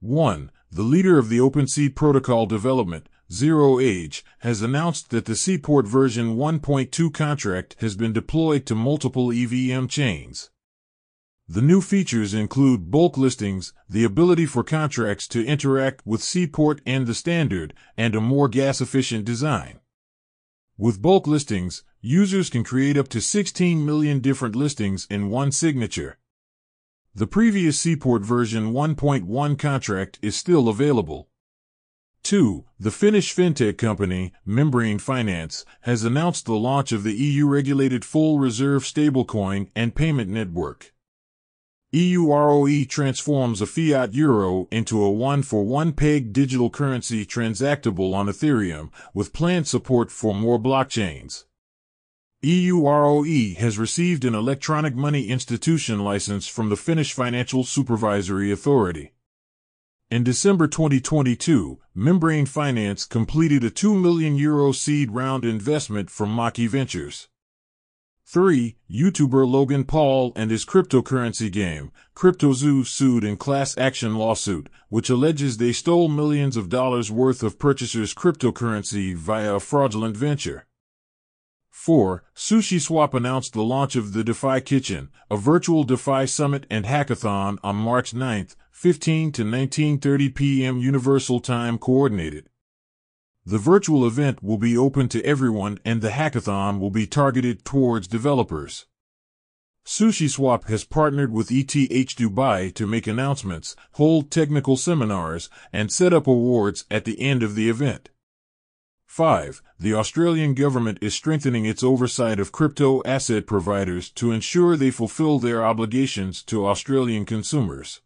1. The leader of the OpenSea protocol development, Zero Age, has announced that the Seaport version 1.2 contract has been deployed to multiple EVM chains. The new features include bulk listings, the ability for contracts to interact with Seaport and the standard, and a more gas efficient design. With bulk listings, users can create up to 16 million different listings in one signature. The previous Seaport version 1.1 contract is still available. 2. The Finnish fintech company, Membrane Finance, has announced the launch of the EU regulated full reserve stablecoin and payment network. EUROE transforms a fiat euro into a one for one peg digital currency transactable on Ethereum with planned support for more blockchains. EUROE has received an electronic money institution license from the Finnish Financial Supervisory Authority. In December 2022, Membrane Finance completed a 2 million euro seed round investment from Maki Ventures. 3. YouTuber Logan Paul and his cryptocurrency game, CryptoZoo sued in class action lawsuit, which alleges they stole millions of dollars worth of purchasers' cryptocurrency via a fraudulent venture. 4. SushiSwap announced the launch of the DeFi Kitchen, a virtual DeFi summit and hackathon on March 9, 15 to 19:30 p.m. Universal Time coordinated. The virtual event will be open to everyone and the hackathon will be targeted towards developers. SushiSwap has partnered with ETH Dubai to make announcements, hold technical seminars, and set up awards at the end of the event. 5. The Australian government is strengthening its oversight of crypto asset providers to ensure they fulfill their obligations to Australian consumers.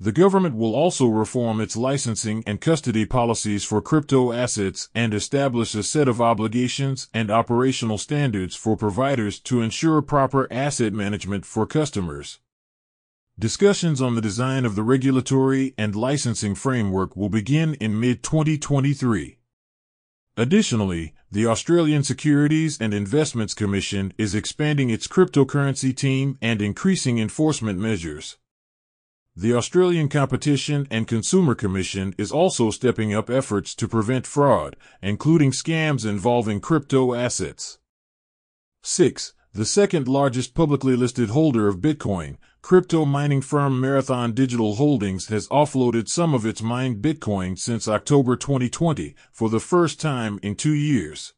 The government will also reform its licensing and custody policies for crypto assets and establish a set of obligations and operational standards for providers to ensure proper asset management for customers. Discussions on the design of the regulatory and licensing framework will begin in mid 2023. Additionally, the Australian Securities and Investments Commission is expanding its cryptocurrency team and increasing enforcement measures. The Australian Competition and Consumer Commission is also stepping up efforts to prevent fraud, including scams involving crypto assets. 6. The second largest publicly listed holder of Bitcoin, crypto mining firm Marathon Digital Holdings has offloaded some of its mined Bitcoin since October 2020 for the first time in two years.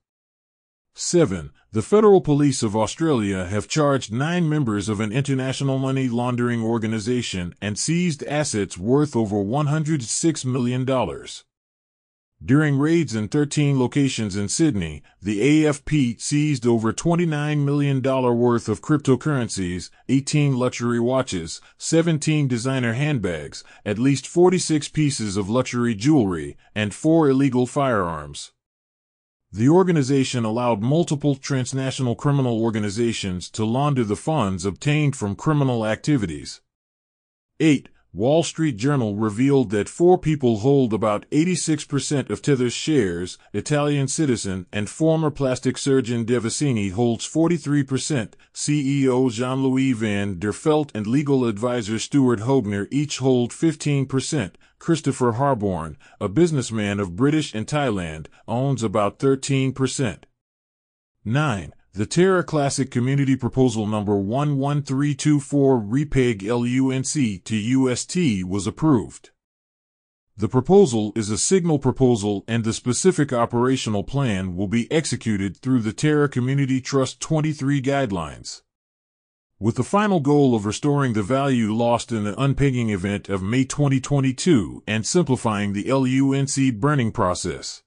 7. The Federal Police of Australia have charged nine members of an international money laundering organization and seized assets worth over $106 million. During raids in 13 locations in Sydney, the AFP seized over $29 million worth of cryptocurrencies, 18 luxury watches, 17 designer handbags, at least 46 pieces of luxury jewelry, and four illegal firearms. The organization allowed multiple transnational criminal organizations to launder the funds obtained from criminal activities. 8. Wall Street Journal revealed that four people hold about 86% of Tether's shares. Italian citizen and former plastic surgeon Devasini holds 43%. CEO Jean-Louis van der Velde and legal advisor Stuart Hoegner each hold 15%. Christopher Harborne, a businessman of British and Thailand, owns about 13%. 9. The Terra Classic Community Proposal number 11324 REPEG LUNC to UST was approved. The proposal is a signal proposal and the specific operational plan will be executed through the Terra Community Trust 23 guidelines with the final goal of restoring the value lost in the unpegging event of May 2022 and simplifying the LUNC burning process.